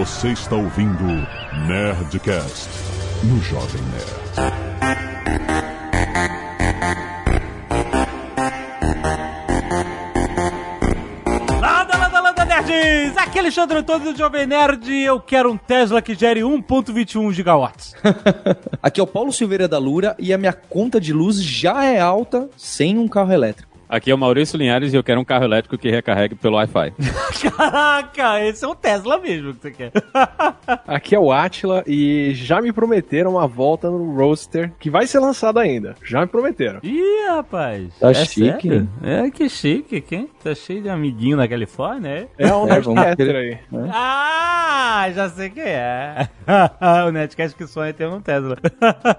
Você está ouvindo Nerdcast no Jovem Nerd. Landa, landa, landa, nerds! Aqui é Alexandre Antônio do Jovem Nerd e eu quero um Tesla que gere 1.21 gigawatts. Aqui é o Paulo Silveira da Lura e a minha conta de luz já é alta sem um carro elétrico. Aqui é o Maurício Linhares e eu quero um carro elétrico que recarregue pelo Wi-Fi. Caraca, esse é um Tesla mesmo que você quer. Aqui é o Atila e já me prometeram uma volta no Roadster que vai ser lançado ainda. Já me prometeram. Ih, rapaz. Tá é chique. sério? É, que chique, quem? Tá cheio de amiguinho na Califórnia, é? É um É, Nerdcaster aí. Ah, já sei quem é. o Netcast que sonha ter um Tesla.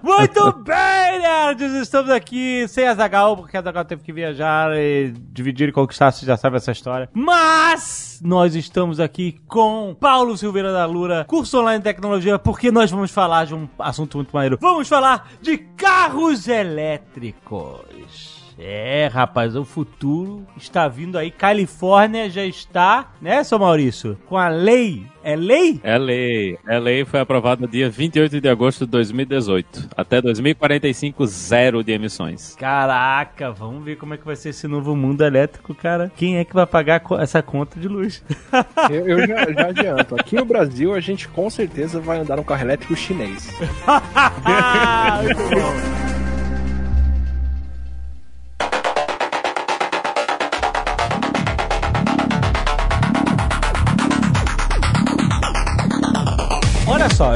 Muito bem, nerds! Estamos aqui sem a Zagal, porque a Zagal teve que viajar e dividir e conquistar, você já sabe essa história. Mas nós estamos aqui com Paulo Silveira da Lura, curso online de tecnologia, porque nós vamos falar de um assunto muito maneiro. Vamos falar de carros elétricos. É, rapaz, o futuro está vindo aí. Califórnia já está, né, seu Maurício? Com a lei. É lei? É lei. É lei foi aprovada no dia 28 de agosto de 2018. Até 2045, zero de emissões. Caraca, vamos ver como é que vai ser esse novo mundo elétrico, cara. Quem é que vai pagar essa conta de luz? Eu, eu já, já adianto. Aqui no Brasil a gente com certeza vai andar um carro elétrico chinês. Muito bom.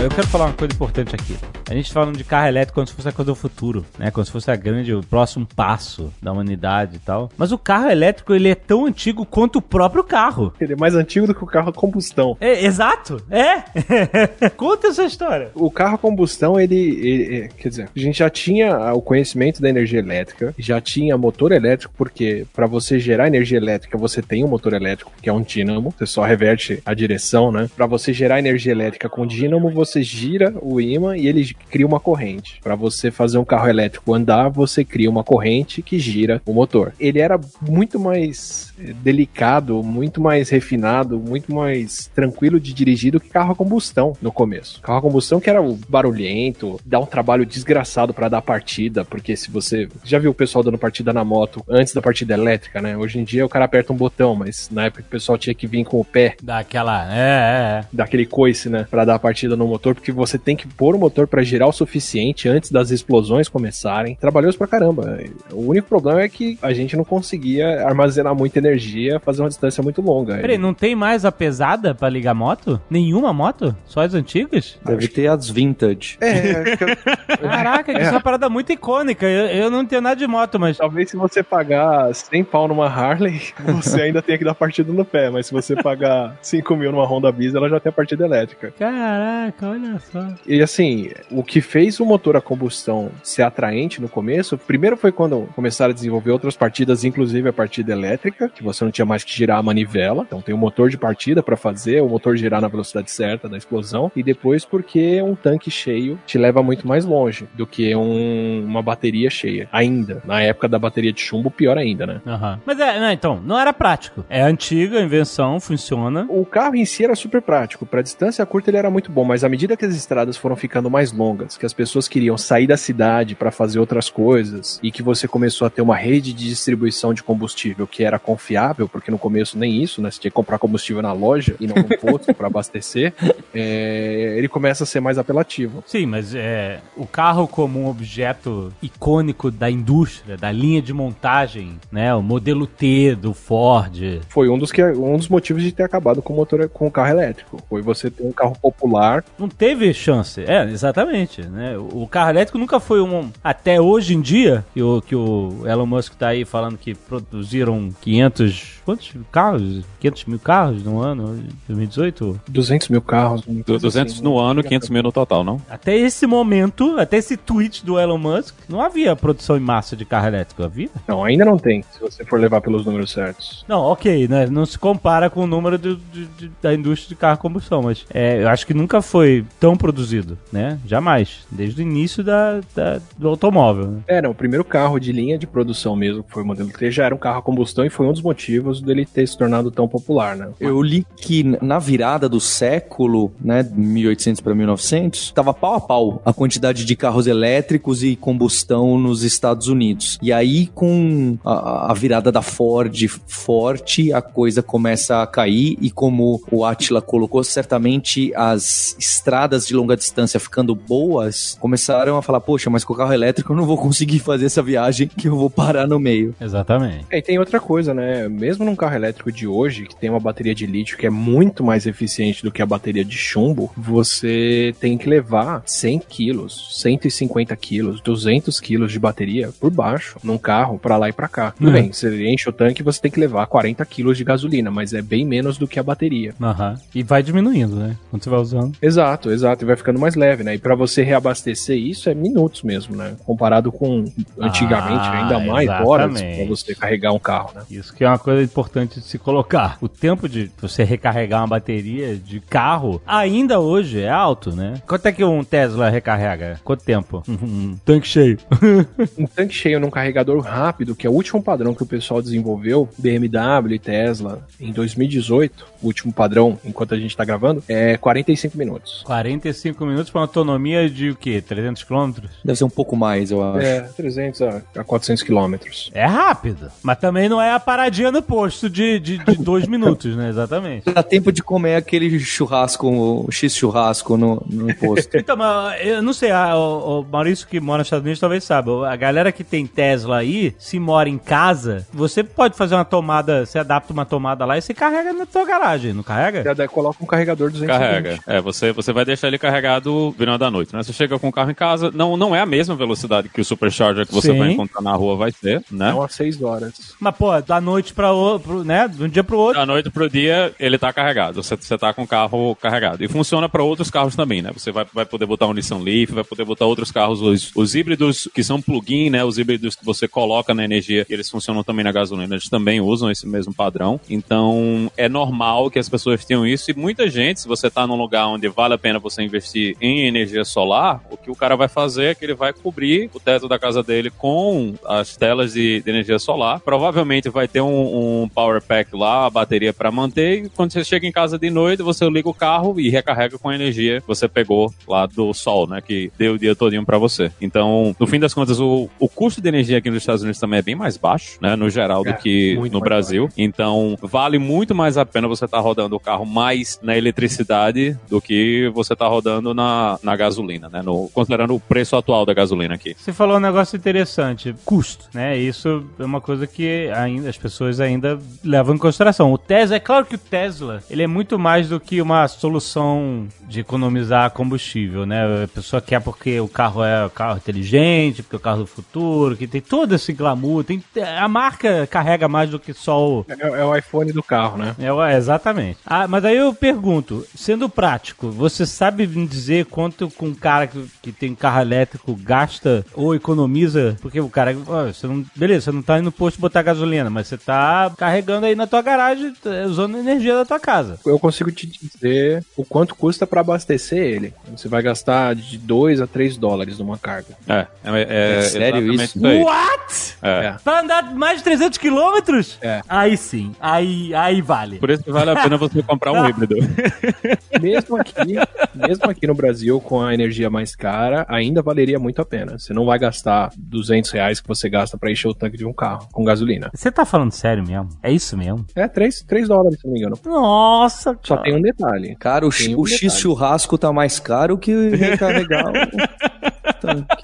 Eu quero falar uma coisa importante aqui. A gente tá falando de carro elétrico como se fosse a coisa do futuro, né? Como se fosse a grande, o próximo passo da humanidade e tal. Mas o carro elétrico, ele é tão antigo quanto o próprio carro. Ele é mais antigo do que o carro a combustão. É, exato, é. Conta essa história. O carro a combustão, ele, ele- Quer dizer, a gente já tinha o conhecimento da energia elétrica, já tinha motor elétrico, porque para você gerar energia elétrica, você tem um motor elétrico, que é um dínamo, você só reverte a direção, né? Para você gerar energia elétrica com dínamo, você gira o ímã e ele cria uma corrente. Para você fazer um carro elétrico andar, você cria uma corrente que gira o motor. Ele era muito mais delicado, muito mais refinado, muito mais tranquilo de dirigir do que carro a combustão no começo. Carro a combustão que era barulhento, dá um trabalho desgraçado para dar partida, porque se você já viu o pessoal dando partida na moto antes da partida elétrica, né? Hoje em dia o cara aperta um botão, mas na época o pessoal tinha que vir com o pé Daquela. É, é, é. daquele coice, né, Pra dar a partida no motor, porque você tem que pôr o motor pra girar o suficiente antes das explosões começarem. Trabalhoso pra caramba. O único problema é que a gente não conseguia armazenar muita energia, fazer uma distância muito longa. Peraí, não tem mais a pesada pra ligar moto? Nenhuma moto? Só as antigas? Deve ter as vintage. É, acho que- Caraca, isso é uma parada muito icônica. Eu, eu não entendo nada de moto, mas. talvez se você pagar 100 pau numa Harley, você ainda tenha que dar partida no pé, mas se você pagar 5 mil numa Honda Bis, ela já tem a partida elétrica. Caraca, olha só. E assim, o que fez o motor a combustão ser atraente no começo, primeiro foi quando começaram a desenvolver outras partidas, inclusive a partida elétrica, que você não tinha mais que girar a manivela. Então tem um motor de partida para fazer, o motor girar na velocidade certa da explosão. E depois porque um tanque cheio te leva muito mais longe do que um- uma bateria cheia. Ainda. Na época da bateria de chumbo, pior ainda, né? Aham. Mas é, não, então, não era prático. É antiga, a invenção, funciona. O carro em si era super prático. Para distância curta ele era muito bom, mas à medida que as estradas foram ficando mais longas, que as pessoas queriam sair da cidade para fazer outras coisas e que você começou a ter uma rede de distribuição de combustível que era confiável, porque no começo nem isso, né? Você tinha que comprar combustível na loja e não no posto para abastecer. é, ele começa a ser mais apelativo. Sim, mas é, o carro como um objeto icônico da indústria, da linha de montagem, né? O modelo T do Ford. Foi um dos, que, um dos motivos de ter acabado com o motor com o carro elétrico. Foi você ter um carro popular Não teve chance. É, exatamente. Né? O carro elétrico nunca foi um. Até hoje em dia, que o, que o Elon Musk tá aí falando que produziram 500. Quantos carros? 500 mil carros no ano? 2018? 200 mil carros. uma Du- coisa 200 assim, no né? ano, 500 mil no total, não? Até esse momento, até esse tweet do Elon Musk, não havia produção em massa de carro elétrico, havia? Não, ainda não tem, se você for levar pelos números certos. Não, ok, né? Não se compara com o número de- de- de- da indústria de carro a combustão, mas é, eu acho que nunca foi tão produzido, né? Jamais. mais, desde o início da, da- do automóvel. Né? É, não, o primeiro carro de linha de produção mesmo, que foi o modelo T, já era um carro a combustão e foi um dos motivos dele ter se tornado tão popular, né? Eu li que na virada do século, né, 1800 para 1900, tava pau a pau a quantidade de carros elétricos e combustão nos Estados Unidos. E aí, com a, a virada da Ford forte, a coisa começa a cair e como o Atila colocou, certamente as estradas de longa distância ficando boas, começaram a falar, poxa, mas com o carro elétrico eu não vou conseguir fazer essa viagem que eu vou parar no meio. Exatamente. É, e tem outra coisa, né? Mesmo num carro elétrico de hoje, que tem uma bateria de lítio que é muito mais eficiente do que a bateria de chumbo, você tem que levar 100 quilos, 150 quilos, 200 quilos de bateria por baixo num carro pra lá e pra cá. Tudo É. bem, você enche o tanque você tem que levar 40 quilos de gasolina, mas é bem menos do que a bateria. Aham. E vai diminuindo, né? Quando você vai usando. Exato, exato, e vai ficando mais leve, né? E pra você reabastecer isso é minutos mesmo, né? Comparado com antigamente, Ah, ainda mais horas exatamente. pra você carregar um carro, né? Isso que é uma coisa importante de se colocar. O tempo de você recarregar uma bateria de carro ainda hoje é alto, né? Quanto é que um Tesla recarrega? Quanto tempo? Um tanque cheio. um tanque cheio num carregador rápido, que é o último padrão que o pessoal desenvolveu, BMW e Tesla, em 2018, o último padrão, enquanto a gente tá gravando, é 45 minutos. 45 minutos para uma autonomia de o quê? 300 quilômetros? Deve ser um pouco mais, eu acho. É, 300 a, a 400 quilômetros. É rápido. Mas também não é a paradinha no posto de, de, de dois minutos, né? Exatamente. Dá tempo de comer aquele churrasco, o X-churrasco no, no posto. Então, mas eu não sei, a- o, o Maurício que mora nos Estados Unidos talvez saiba. A galera que tem Tesla aí, se mora em casa, você pode fazer uma tomada, você adapta uma tomada lá e você carrega na tua garagem, não carrega? Já daí coloca um carregador 220. Carrega. É, você, você vai deixar ele carregado virando à noite, né? Você chega com o carro em casa, não, não é a mesma velocidade que o Supercharger que você Sim. vai encontrar na rua vai ter, né? É umas 6 horas. Mas, pô, da noite pra outro, né? De um dia pro outro. Da noite pro dia, ele tá carregado. Você, você tá com o carro carregado. E funciona para outros carros também, né? Você vai, vai poder botar um Nissan Leaf, vai poder botar outros carros, os, os híbridos que são plug-in, né? Os híbridos que você coloca na energia, eles funcionam também na gasolina, eles também usam esse mesmo padrão. Então, é normal que as pessoas tenham isso. E muita gente, se você tá num lugar onde vale a pena você investir em energia solar, o que o cara vai fazer é que ele vai cobrir o teto da casa dele com as telas de, de energia solar. Provavelmente vai ter um, um power pack lá, a bateria para manter. E quando você chega em casa de noite, você liga o carro e recarrega com a energia que você pegou lá do sol, né? Que deu o dia todinho para você. Então, no fim das contas, o, o custo de energia aqui nos Estados Unidos também é bem mais baixo, né? No geral, do É, que no Brasil. Então, vale muito mais a pena você estar rodando o carro mais na eletricidade do que você estar rodando na, na gasolina, né? No, considerando o preço atual da gasolina aqui. Você falou um negócio interessante, custo, né? Isso é uma coisa que ainda as pessoas ainda levam em consideração. O Tesla, é claro que o Tesla, ele é muito mais do que uma solução de economizar combustível, né? A pessoa quer porque o carro é o carro inteligente, porque é o carro do futuro, que tem todo esse glamour, tem a marca carrega mais do que só o É, é o iPhone do carro, né? é, ué, exatamente. Ah, mas aí eu pergunto, sendo prático, você sabe dizer quanto com um cara que, que tem carro elétrico gasta ou economiza? Porque o cara, ó, você não, beleza, você não tá indo no posto botar gasolina, mas você tá carregando aí na tua garagem, tá usando a energia da tua casa. Eu consigo te dizer o quanto custa pra abastecer ele. Você vai gastar de 2 a 3 dólares numa carga. É, é, é, É sério isso? aí. What? É. É. Pra andar mais de 300 quilômetros? É. Aí sim, aí, aí vale. Por isso que vale a pena você comprar um híbrido. Mesmo aqui, mesmo aqui no Brasil, com a energia mais cara, ainda valeria muito a pena. Você não vai gastar 200 reais que você gasta pra encher o tanque de um carro com gasolina. Você tá falando sério mesmo? É isso mesmo? É 3, 3 dólares, se não me engano. Nossa, Só cara. tem um detalhe. Cara, o, Tem um o X churrasco tá mais caro que recarregar o tanque.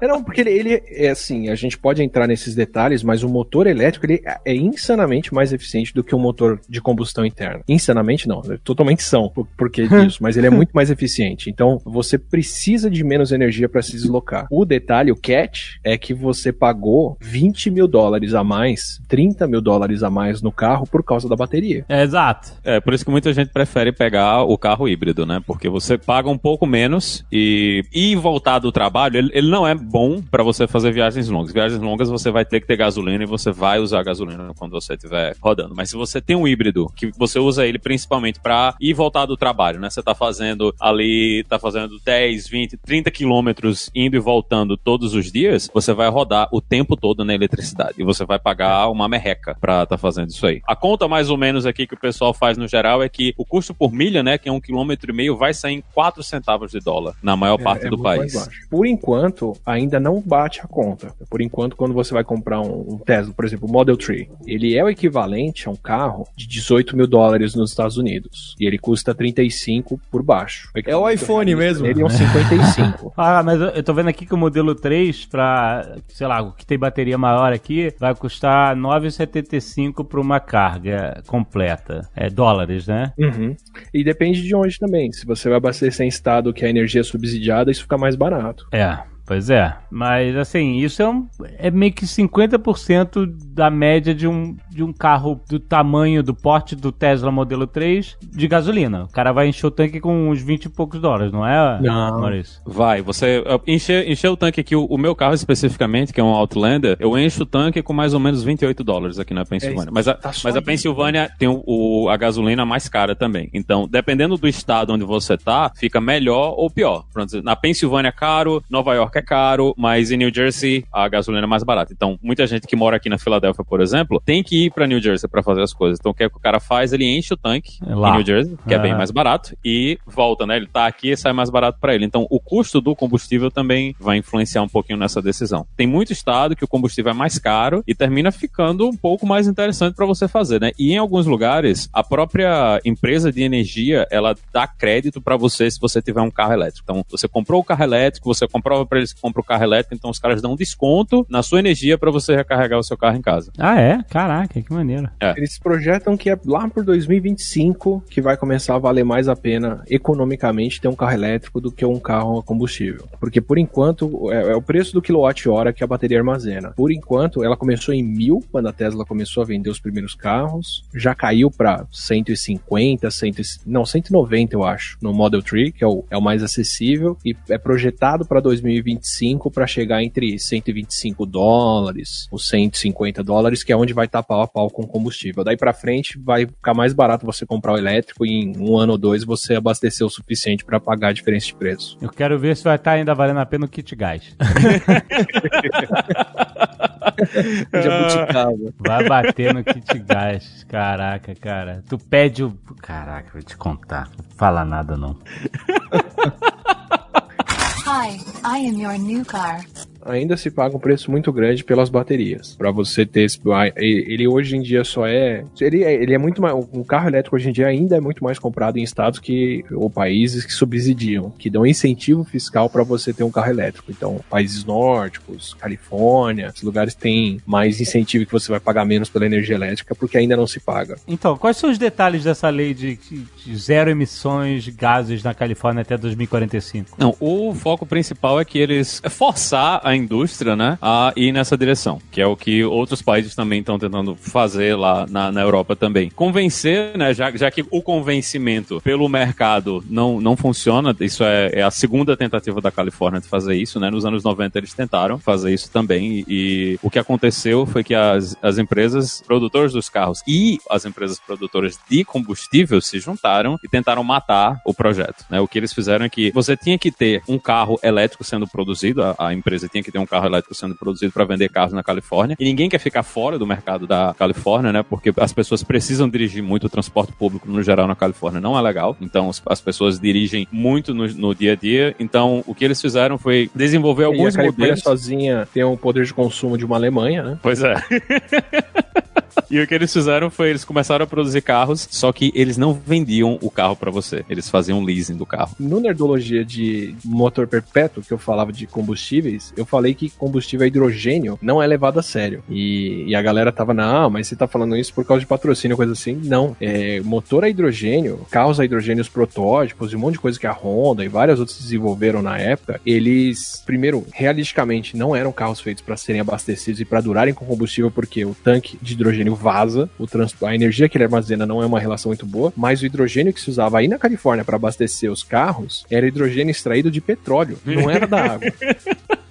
É, não, porque ele, ele é assim, a gente pode entrar nesses detalhes, mas o motor elétrico ele é insanamente mais eficiente do que o motor de combustão interna. Insanamente não, é totalmente são por, por que disso, mas ele é muito mais eficiente. Então você precisa de menos energia para se deslocar. O detalhe, o catch, é que você pagou 20 mil dólares a mais, 30 mil dólares a mais no carro por causa da bateria. É, exato. É, por isso que muita gente prefere pegar o carro híbrido, né? Porque você paga um pouco menos e, e voltar do trabalho, ele, ele não é bom para você fazer viagens longas. Viagens longas você vai ter que ter gasolina e você vai usar gasolina quando você estiver rodando. Mas se você tem um híbrido, que você usa ele principalmente para ir voltar do trabalho, né? Você tá fazendo ali, tá fazendo 10, 20, 30 quilômetros indo e voltando todos os dias, você vai rodar o tempo todo na eletricidade. E você vai pagar uma merreca pra tá fazendo isso aí. A conta mais ou menos aqui que o pessoal faz no geral é que o custo por milha, né, que é um quilômetro e meio, vai sair em 4 centavos de dólar na maior É, parte é do muito mais país. Por enquanto, ainda não bate a conta. Por enquanto, quando você vai comprar um, um Tesla, por exemplo, o Model 3, ele é o equivalente a um carro de 18 mil dólares nos Estados Unidos. E ele custa 35 por baixo. É o iPhone mesmo. Ele é um 55. Ah, mas eu, tô vendo aqui que o modelo 3, pra, sei lá, o que tem bateria maior aqui, vai custar 9,75 pra uma carga completa. É dólares, né? Uhum. E depende de onde também. Se você vai abastecer em estado que a energia é subsidiada, isso fica mais barato. É. Pois é, mas assim, isso é, um, é meio que 50% da média de um, de um carro do tamanho, do porte do Tesla Modelo 3 de gasolina. O cara vai encher o tanque com uns 20 e poucos dólares, não é, Não. Maurício? Vai, você encher, encher o tanque aqui, o, o meu carro especificamente, que é um Outlander, eu encho o tanque com mais ou menos 28 dólares aqui na Pensilvânia. É, mas a, tá mas a aí. Pensilvânia tem o, o- a gasolina mais cara também. Então, dependendo do estado onde você tá, fica melhor ou pior. Na Pensilvânia é caro, Nova York é caro, mas em New Jersey a gasolina é mais barata. Então, muita gente que mora aqui na Filadélfia, por exemplo, tem que ir pra New Jersey pra fazer as coisas. Então, o que, é que o cara faz? Ele enche o tanque É lá. em New Jersey, que é bem Aham. mais barato, e volta, né? Ele tá aqui e sai mais barato para ele. Então, o custo do combustível também vai influenciar um pouquinho nessa decisão. Tem muito estado que o combustível é mais caro e termina ficando um pouco mais interessante para você fazer, né? E em alguns lugares, a própria empresa de energia, ela dá crédito para você se você tiver um carro elétrico. Então, você comprou o carro elétrico, você comprova para eles que compra o carro elétrico, então os caras dão um desconto na sua energia para você recarregar o seu carro em casa. Ah, é? Caraca, que maneiro. Eles projetam que é lá por 2025 que vai começar a valer mais a pena economicamente ter um carro elétrico do que um carro a combustível. Porque por enquanto é, é o preço do quilowatt-hora que a bateria armazena. Por enquanto, ela começou em mil quando a Tesla começou a vender os primeiros carros, já caiu para 150, 100, não 190 eu acho no Model 3 que é o, é o mais acessível e é projetado para 2025 para chegar entre 125 dólares ou 150 dólares, que é onde vai estar pau a pau com o combustível. Daí para frente vai ficar mais barato você comprar o elétrico e em um ano ou dois você abastecer o suficiente para pagar a diferença de preço. Eu quero ver se vai estar ainda valendo a pena o kit gás. Jabuticaba. Vai bater no kit gás. Caraca, cara. Tu pede o. Caraca, vou te contar. Não fala nada, não. Hi, I am your new car. Ainda se paga um preço muito grande pelas baterias. Para você ter esse, ele hoje em dia só é, ele é, ele é muito mais, o carro elétrico hoje em dia ainda é muito mais comprado em estados que ou países que subsidiam, que dão incentivo fiscal para você ter um carro elétrico. Então, países nórdicos, Califórnia, esses lugares têm mais incentivo que você vai pagar menos pela energia elétrica porque ainda não se paga. Então, quais são os detalhes dessa lei de, de zero emissões de gases na Califórnia até 2045? Não, o foco principal é que eles é forçar a indústria, né, a ir nessa direção, que é o que outros países também estão tentando fazer lá na, na Europa também. Convencer, né, já, já que o convencimento pelo mercado não, não funciona, isso é, é a segunda tentativa da Califórnia de fazer isso, né, nos anos 90 eles tentaram fazer isso também e, e o que aconteceu foi que as, as empresas produtoras dos carros e as empresas produtoras de combustível se juntaram e tentaram matar o projeto, né, o que eles fizeram é que você tinha que ter um carro elétrico sendo produzido, a, a empresa tinha que ter um carro elétrico sendo produzido para vender carros na Califórnia. E ninguém quer ficar fora do mercado da Califórnia, né? Porque as pessoas precisam dirigir muito o transporte público no geral na Califórnia, não é legal. Então as, as pessoas dirigem muito no, no, dia a dia. Então o que eles fizeram foi desenvolver alguns e a Califórnia modelos. sozinha tem um poder de consumo de uma Alemanha, né? Pois é. E o que eles fizeram foi eles começaram a produzir carros, só que eles não vendiam o carro para você. Eles faziam leasing do carro. No Nerdologia de motor perpétuo, que eu falava de combustíveis, eu falei que combustível a hidrogênio não é levado a sério. E, e a galera tava, não, mas você tá falando isso por causa de patrocínio, coisa assim. Não. É, motor a hidrogênio, carros a hidrogênio, os protótipos e um monte de coisa que a Honda e várias outras desenvolveram na época, eles, primeiro, realisticamente, não eram carros feitos para serem abastecidos e para durarem com combustível, porque o tanque de hidrogênio vaza, o trans... a energia que ele armazena não é uma relação muito boa, mas o hidrogênio que se usava aí na Califórnia para abastecer os carros era hidrogênio extraído de petróleo, não era da água.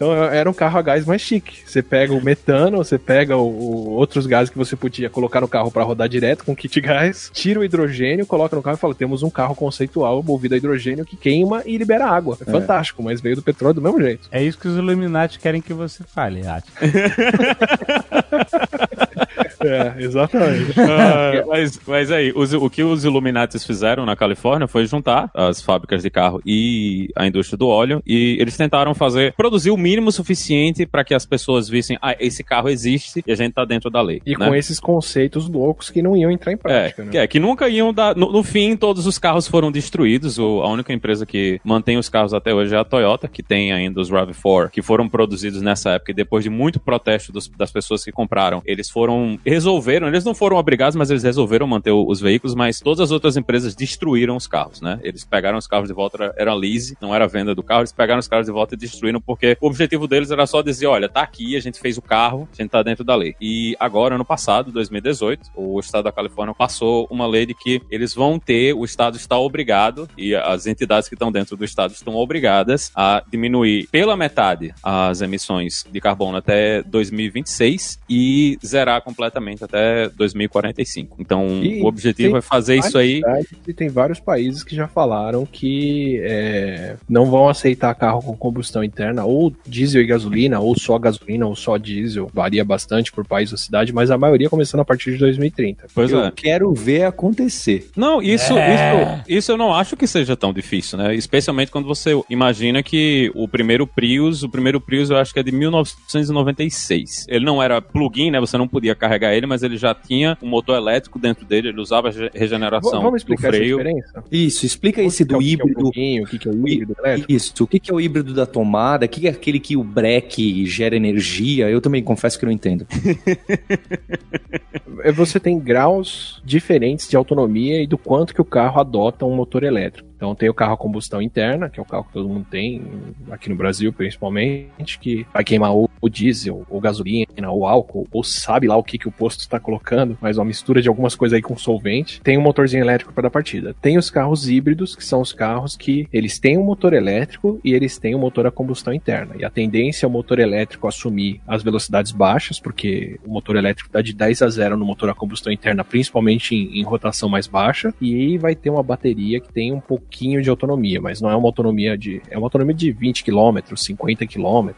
Então era um carro a gás mais chique. Você pega o metano, você pega o, o outros gases que você podia colocar no carro para rodar direto com kit gás, tira o hidrogênio, coloca no carro e fala: temos um carro conceitual movido a hidrogênio que queima e libera água. É, fantástico, mas veio do petróleo do mesmo jeito. É isso que os Illuminati querem que você fale, Ati. É, exatamente. Ah, mas, mas aí, os- o que os Illuminatis fizeram na Califórnia foi juntar as fábricas de carro e a indústria do óleo e eles tentaram fazer, produzir o mínimo suficiente para que as pessoas vissem, ah, esse carro existe e a gente tá dentro da lei. E né? com esses conceitos loucos que não iam entrar em É, prática, que, né? é, que nunca iam dar. No, no fim, todos os carros foram destruídos. O- a única empresa que mantém os carros até hoje é a Toyota, que tem ainda os RAV4, que foram produzidos nessa época. E depois de muito protesto dos- das pessoas que compraram, eles foram. Resolveram, eles não foram obrigados, mas eles resolveram manter os veículos. Mas todas as outras empresas destruíram os carros, né? Eles pegaram os carros de volta, era, era lease, não era venda do carro. Eles pegaram os carros de volta e destruíram, porque o objetivo deles era só dizer: olha, tá aqui, a gente fez o carro, a gente tá dentro da lei. E agora, ano passado, 2018, o estado da Califórnia passou uma lei de que eles vão ter, o estado está obrigado, e as entidades que estão dentro do estado estão obrigadas a diminuir pela metade as emissões de carbono até 2026 e zerar completamente até 2045. Então, E o objetivo é fazer isso aí. E tem vários países que já falaram que é, não vão aceitar carro com combustão interna, ou diesel e gasolina, ou só gasolina, ou só diesel. Varia bastante por país ou cidade, mas a maioria começando a partir de 2030. Pois Eu é. quero ver acontecer. Não, isso, É. isso, isso eu não acho que seja tão difícil, né? Especialmente quando você imagina que o primeiro Prius, o primeiro Prius eu acho que é de 1996. Ele não era plug-in, né? Você não podia carregar ele, mas ele já tinha um motor elétrico dentro dele, ele usava V- regeneração Vamos do explicar essa freio. diferença? Isso, explica esse é do o- o que é o híbrido. que é o híbrido elétrico? Isso, o que que é o híbrido da tomada? O que que é aquele que o breque gera energia? Eu também confesso que não entendo. É, Você tem graus diferentes de autonomia e do quanto que o carro adota um motor elétrico. Então tem o carro a combustão interna, que é o carro que todo mundo tem, aqui no Brasil principalmente, que vai queimar ou o diesel, ou gasolina, ou álcool, ou sabe lá o que, que o posto está colocando, mas uma mistura de algumas coisas aí com solvente. Tem um motorzinho elétrico para dar partida. Tem os carros híbridos, que são os carros que eles têm um motor elétrico e eles têm um motor a combustão interna. E a tendência é o motor elétrico assumir as velocidades baixas, porque o motor elétrico dá de 10 a 0 no motor a combustão interna, principalmente em, em rotação mais baixa, e aí vai ter uma bateria que tem um pouquinho de autonomia, mas não é uma autonomia de. É uma autonomia de 20 km, 50 km,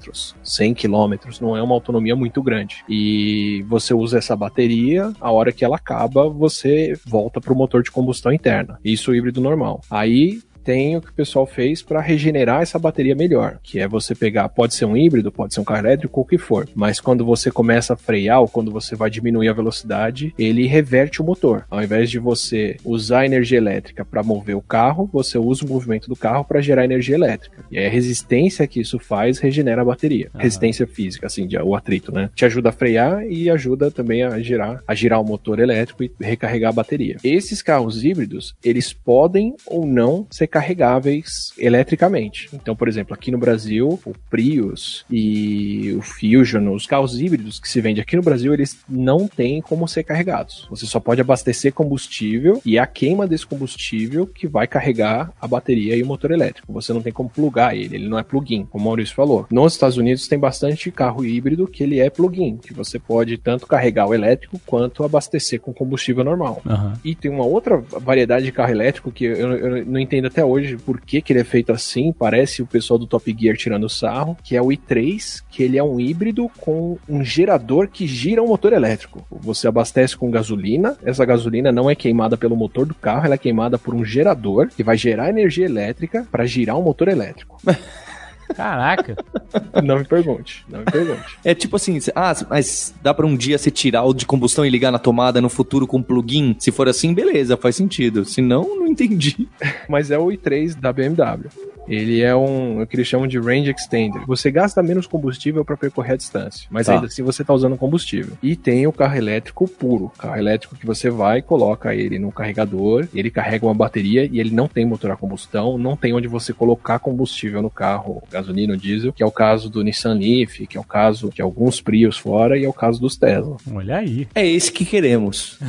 100 km, não é uma autonomia muito grande. E você usa essa bateria, a hora que ela acaba, você volta para o motor de combustão interna. Isso híbrido normal. Aí tem o que o pessoal fez para regenerar essa bateria melhor, que é você pegar, pode ser um híbrido, pode ser um carro elétrico, o que for, mas quando você começa a frear ou quando você vai diminuir a velocidade, ele reverte o motor. Ao invés de você usar energia elétrica para mover o carro, você usa o movimento do carro para gerar energia elétrica. E aí a resistência que isso faz regenera a bateria. Resistência física, assim, de- o atrito, né? Te ajuda a frear e ajuda também a girar, a girar o motor elétrico e recarregar a bateria. Esses carros híbridos, eles podem ou não ser carregáveis eletricamente. Então, por exemplo, aqui no Brasil, o Prius e o Fusion, os carros híbridos que se vendem aqui no Brasil, eles não têm como ser carregados. Você só pode abastecer combustível e é a queima desse combustível que vai carregar a bateria e o motor elétrico. Você não tem como plugar ele, ele não é plug-in, como o Maurício falou. Nos Estados Unidos tem bastante carro híbrido que ele é plug-in, que você pode tanto carregar o elétrico quanto abastecer com combustível normal. Aham. E tem uma outra variedade de carro elétrico que eu, eu não entendo até hoje por que, que ele é feito assim. Parece o pessoal do Top Gear tirando sarro, que é o i3, que ele é um híbrido com um gerador que gira um motor elétrico. Você abastece com gasolina, essa gasolina não é queimada pelo motor do carro, ela é queimada por um gerador que vai gerar energia elétrica para girar um motor elétrico. Caraca. não me pergunte, não me pergunte. É tipo assim, ah, mas dá pra um dia você tirar o de combustão e ligar na tomada no futuro com plugin? Se for assim, beleza, faz sentido. Se não, não entendi. mas é o i3 da BMW. Ele é um, o que eles chamam de range extender. Você gasta menos combustível para percorrer a distância, mas Tá. ainda assim você está usando combustível. E tem o carro elétrico puro, carro elétrico que você vai, coloca ele no carregador, ele carrega uma bateria e ele não tem motor a combustão, não tem onde você colocar combustível no carro, gasolina ou diesel, que é o caso do Nissan Leaf, que é o caso de alguns Prius fora e é o caso dos Tesla. Olha aí. É esse que queremos.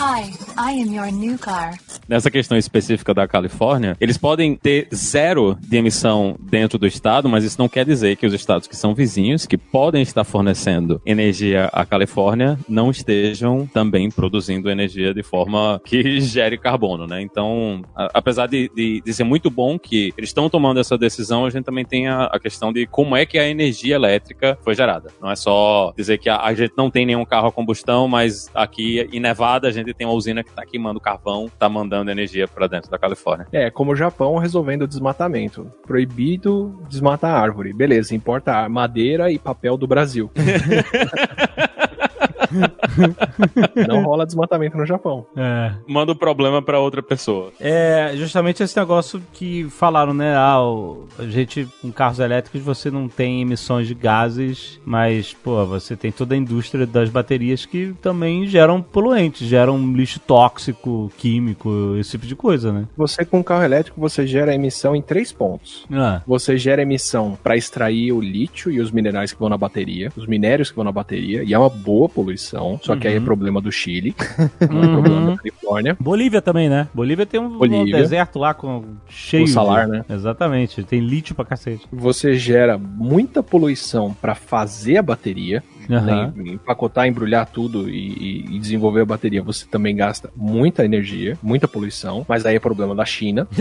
Hi, I am your new car. nessa questão específica da Califórnia, eles podem ter zero de emissão dentro do estado, mas isso não quer dizer que os estados que são vizinhos, que podem estar fornecendo energia à Califórnia, não estejam também produzindo energia de forma que gere carbono, né? Então, a- apesar de, de, de ser muito bom que eles estão tomando essa decisão, a gente também tem a, a questão de como é que a energia elétrica foi gerada. Não é só dizer que a, a gente não tem nenhum carro a combustão, mas aqui em Nevada a gente tem uma usina que está queimando carvão, está mandando energia para dentro da Califórnia. É, como o Japão resolvendo o desmatamento. Proibido desmatar árvore. Beleza, importa madeira e papel do Brasil. Não rola desmatamento no Japão. É. Manda o problema para outra pessoa. É justamente esse negócio que falaram, né? Ah, o- a gente com carros elétricos você não tem emissões de gases, mas, pô, você tem toda a indústria das baterias que também geram poluentes, geram lixo tóxico, químico, esse tipo de coisa, né? Você com carro elétrico, você gera emissão em três pontos. Ah, Você gera emissão para extrair o lítio e os minerais que vão na bateria, os minérios que vão na bateria, e é uma boa poluição, só que aí é problema do Chile, não é problema da Califórnia. Bolívia também, né? Bolívia tem um, um Bolívia. deserto lá com cheio O salar, de... né? Exatamente, tem lítio pra cacete. Você gera muita poluição para fazer a bateria, Aham. né? empacotar, embrulhar tudo e, e- e desenvolver a bateria, você também gasta muita energia, muita poluição, mas aí é problema da China.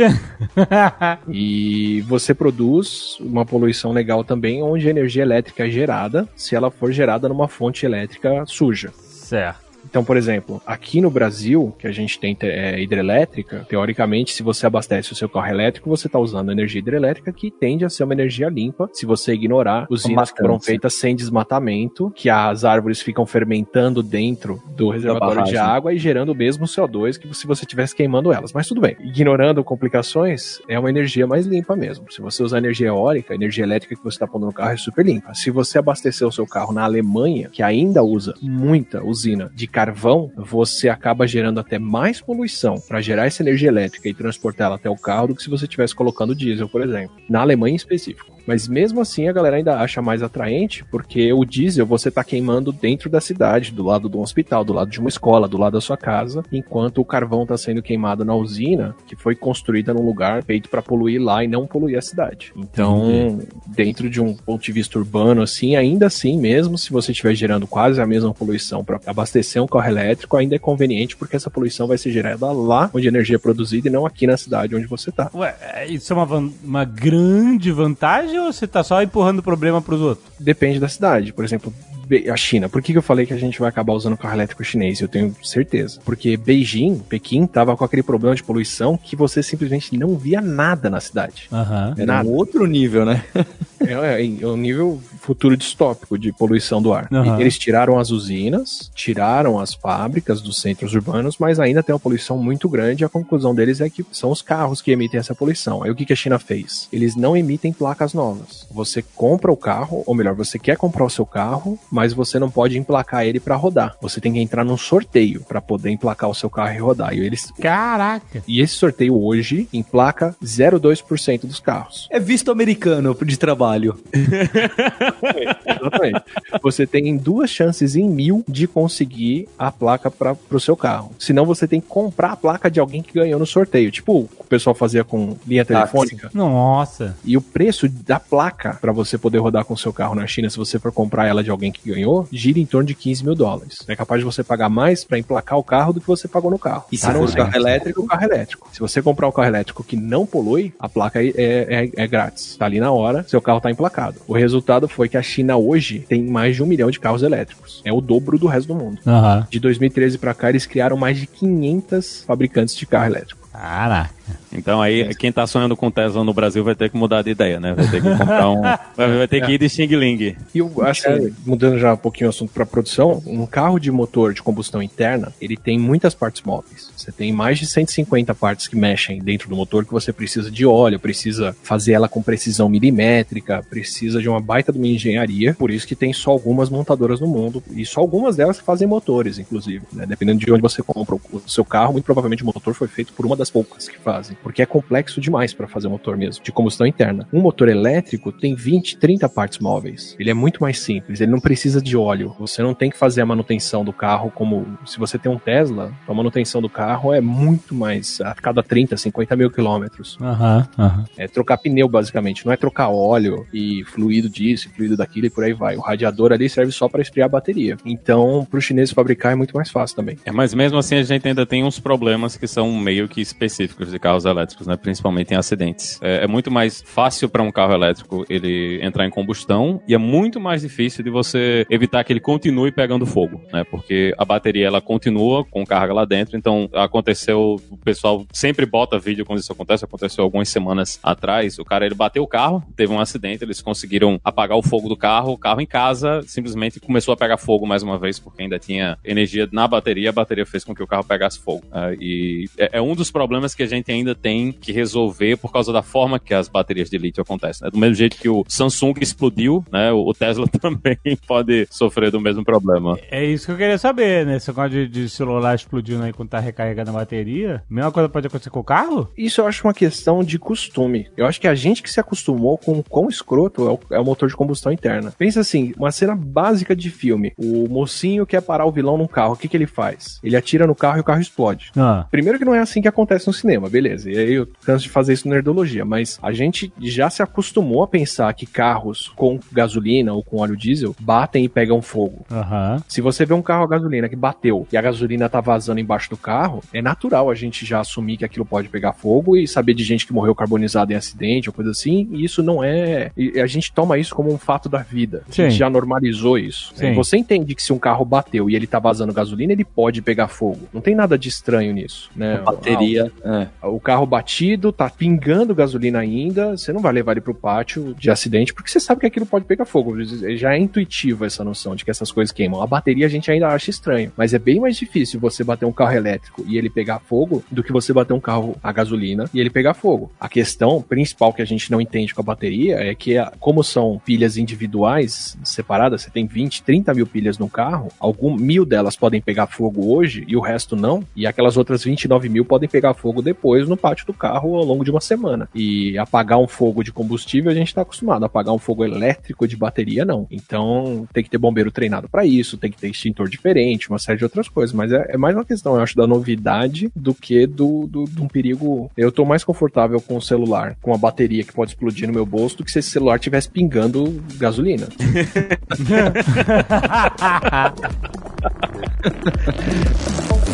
E você produz uma poluição legal também, onde a energia elétrica é gerada, se ela for gerada numa fonte elétrica suja. certo. Então, por exemplo, aqui no Brasil, que a gente tem é, hidrelétrica, teoricamente, se você abastece o seu carro elétrico, você está usando energia hidrelétrica que tende a ser uma energia limpa, se você ignorar usinas que foram feitas sem desmatamento, que as árvores ficam fermentando dentro do reservatório de água e gerando o mesmo CO2 que se você estivesse queimando elas. Mas tudo bem. Ignorando complicações, é uma energia mais limpa mesmo. Se você usar energia eólica, a energia elétrica que você está pondo no carro é super limpa. Se você abastecer o seu carro na Alemanha, que ainda usa muita usina de carvão, você acaba gerando até mais poluição para gerar essa energia elétrica e transportar ela até o carro do que se você estivesse colocando diesel, por exemplo. Na Alemanha em específico. Mas mesmo assim a galera ainda acha mais atraente, porque o diesel você tá queimando dentro da cidade, do lado de um hospital, do lado de uma escola, do lado da sua casa, enquanto o carvão tá sendo queimado na usina, que foi construída num lugar feito para poluir lá e não poluir a cidade. Então, dentro de um ponto de vista urbano assim, ainda assim, mesmo se você estiver gerando quase a mesma poluição para abastecer um carro elétrico, ainda é conveniente porque essa poluição vai ser gerada lá onde a energia é produzida e não aqui na cidade onde você tá. Ué, isso é uma, van- uma grande vantagem ou você tá só empurrando o problema pros outros? Depende da cidade. Por exemplo, a China. Por que, que eu falei que a gente vai acabar usando carro elétrico chinês? Eu tenho certeza. Porque Beijing, Pequim, tava com aquele problema de poluição que você simplesmente não via nada na cidade. Aham. Era Nada. um outro nível, né? É, é, é um nível futuro distópico de poluição do ar. E eles tiraram as usinas, tiraram as fábricas dos centros urbanos, mas ainda tem uma poluição muito grande. E a conclusão deles é que são os carros que emitem essa poluição. Aí o que, que a China fez? Eles não emitem placas novas. Você compra o carro, ou melhor, você quer comprar o seu carro, mas você não pode emplacar ele para rodar. Você tem que entrar num sorteio para poder emplacar o seu carro e rodar. E eles Caraca. e esse sorteio hoje emplaca 0,2% dos carros. É visto americano de trabalho. Exatamente. Você tem duas chances em mil de conseguir a placa para o seu carro. Senão você tem que comprar a placa de alguém que ganhou no sorteio. Tipo o pessoal fazia com linha telefônica. Nossa. E o preço da placa para você poder rodar com o seu carro na China, se você for comprar ela de alguém que ganhou, gira em torno de 15 mil dólares. É capaz de você pagar mais para emplacar o carro do que você pagou no carro. E se A não for ser carro elétrico? carro elétrico. Se você comprar um carro elétrico que não polui, a placa é, é, é grátis. Tá ali na hora, seu carro tá emplacado. O resultado foi que a China hoje tem mais de um milhão de carros elétricos. É o dobro do resto do mundo. Aham. De 2013 para cá, eles criaram mais de 500 fabricantes de carro elétrico. Caraca. Então aí, quem tá sonhando com Tesla no Brasil vai ter que mudar de ideia, né? Vai ter que comprar um. vai, ter que ir de Xing Ling. E eu, assim, mudando já um pouquinho o assunto para produção, um carro de motor de combustão interna, ele tem muitas partes móveis. Você tem mais de 150 partes que mexem dentro do motor que você precisa de óleo, precisa fazer ela com precisão milimétrica, precisa de uma baita de uma engenharia. Por isso que tem só algumas montadoras no mundo e só algumas delas que fazem motores, inclusive. né? Dependendo de onde você compra o seu carro, muito provavelmente o motor foi feito por uma das poucas que faz fazem, porque é complexo demais para fazer motor mesmo, de combustão interna. Um motor elétrico tem 20, 30 partes móveis. Ele é muito mais simples, ele não precisa de óleo. Você não tem que fazer a manutenção do carro como se você tem um Tesla, a manutenção do carro é muito mais a cada 30, 50 mil quilômetros. Aham, aham. É trocar pneu, basicamente. Não é trocar óleo e fluido disso, fluido daquilo e por aí vai. O radiador ali serve só para esfriar a bateria. Então, para os chineses fabricar é muito mais fácil também. É, mas mesmo assim a gente ainda tem uns problemas que são meio que específicos de carros elétricos, né? Principalmente em acidentes. É, é muito mais fácil para um carro elétrico ele entrar em combustão e é muito mais difícil de você evitar que ele continue pegando fogo, né? Porque a bateria ela continua com carga lá dentro, então aconteceu, o pessoal sempre bota vídeo quando isso acontece, aconteceu algumas semanas atrás, o cara ele bateu o carro, teve um acidente, eles conseguiram apagar o fogo do carro, o carro em casa simplesmente começou a pegar fogo mais uma vez porque ainda tinha energia na bateria, a bateria fez com que o carro pegasse fogo. É, e é, é um dos problemas que a gente ainda tem que resolver por causa da forma que as baterias de lítio acontecem. né? Do mesmo jeito que o Samsung explodiu, né? O Tesla também pode sofrer do mesmo problema. É isso que eu queria saber, né? Esse negócio de, de celular explodindo aí quando tá recarregando a bateria. Mesma coisa pode acontecer com o carro? Isso eu acho uma questão de costume. Eu acho que a gente que se acostumou com o quão escroto é o, é o motor de combustão interna. Pensa assim, uma cena básica de filme. O mocinho quer parar o vilão num carro. O que, que ele faz? Ele atira no carro e o carro explode. Ah. Primeiro que não é assim que acontece no cinema, beleza. E aí eu canso de fazer isso na nerdologia, mas a gente já se acostumou a pensar que carros com gasolina ou com óleo diesel batem e pegam fogo. Aham. Se você vê um carro a gasolina que bateu e a gasolina tá vazando embaixo do carro, é natural a gente já assumir que aquilo pode pegar fogo e saber de gente que morreu carbonizada em acidente ou coisa assim, e isso não é. e A gente toma isso como um fato da vida. A gente Sim. já normalizou isso. Sim. Você entende que se um carro bateu e ele tá vazando gasolina, ele pode pegar fogo. Não tem nada de estranho nisso, né? A bateria. é. O carro batido, tá pingando gasolina ainda, você não vai levar ele pro pátio de acidente, porque você sabe que aquilo pode pegar fogo. Já é intuitivo essa noção de que essas coisas queimam. A bateria a gente ainda acha estranho, mas é bem mais difícil você bater um carro elétrico e ele pegar fogo do que você bater um carro a gasolina e ele pegar fogo. A questão principal que a gente não entende com a bateria é que, como são pilhas individuais separadas, você tem 20, 30 mil pilhas no carro, algum mil delas podem pegar fogo hoje e o resto não, e aquelas outras 29 mil podem pegar fogo depois no pátio do carro ao longo de uma semana. E apagar um fogo de combustível a gente está acostumado, apagar um fogo elétrico de bateria não. Então tem que ter bombeiro treinado para isso, tem que ter extintor diferente, uma série de outras coisas, mas é, é mais uma questão, eu acho, da novidade do que do, do, de um perigo. Eu tô mais confortável com o celular, com a bateria que pode explodir no meu bolso, do que se esse celular estivesse pingando gasolina.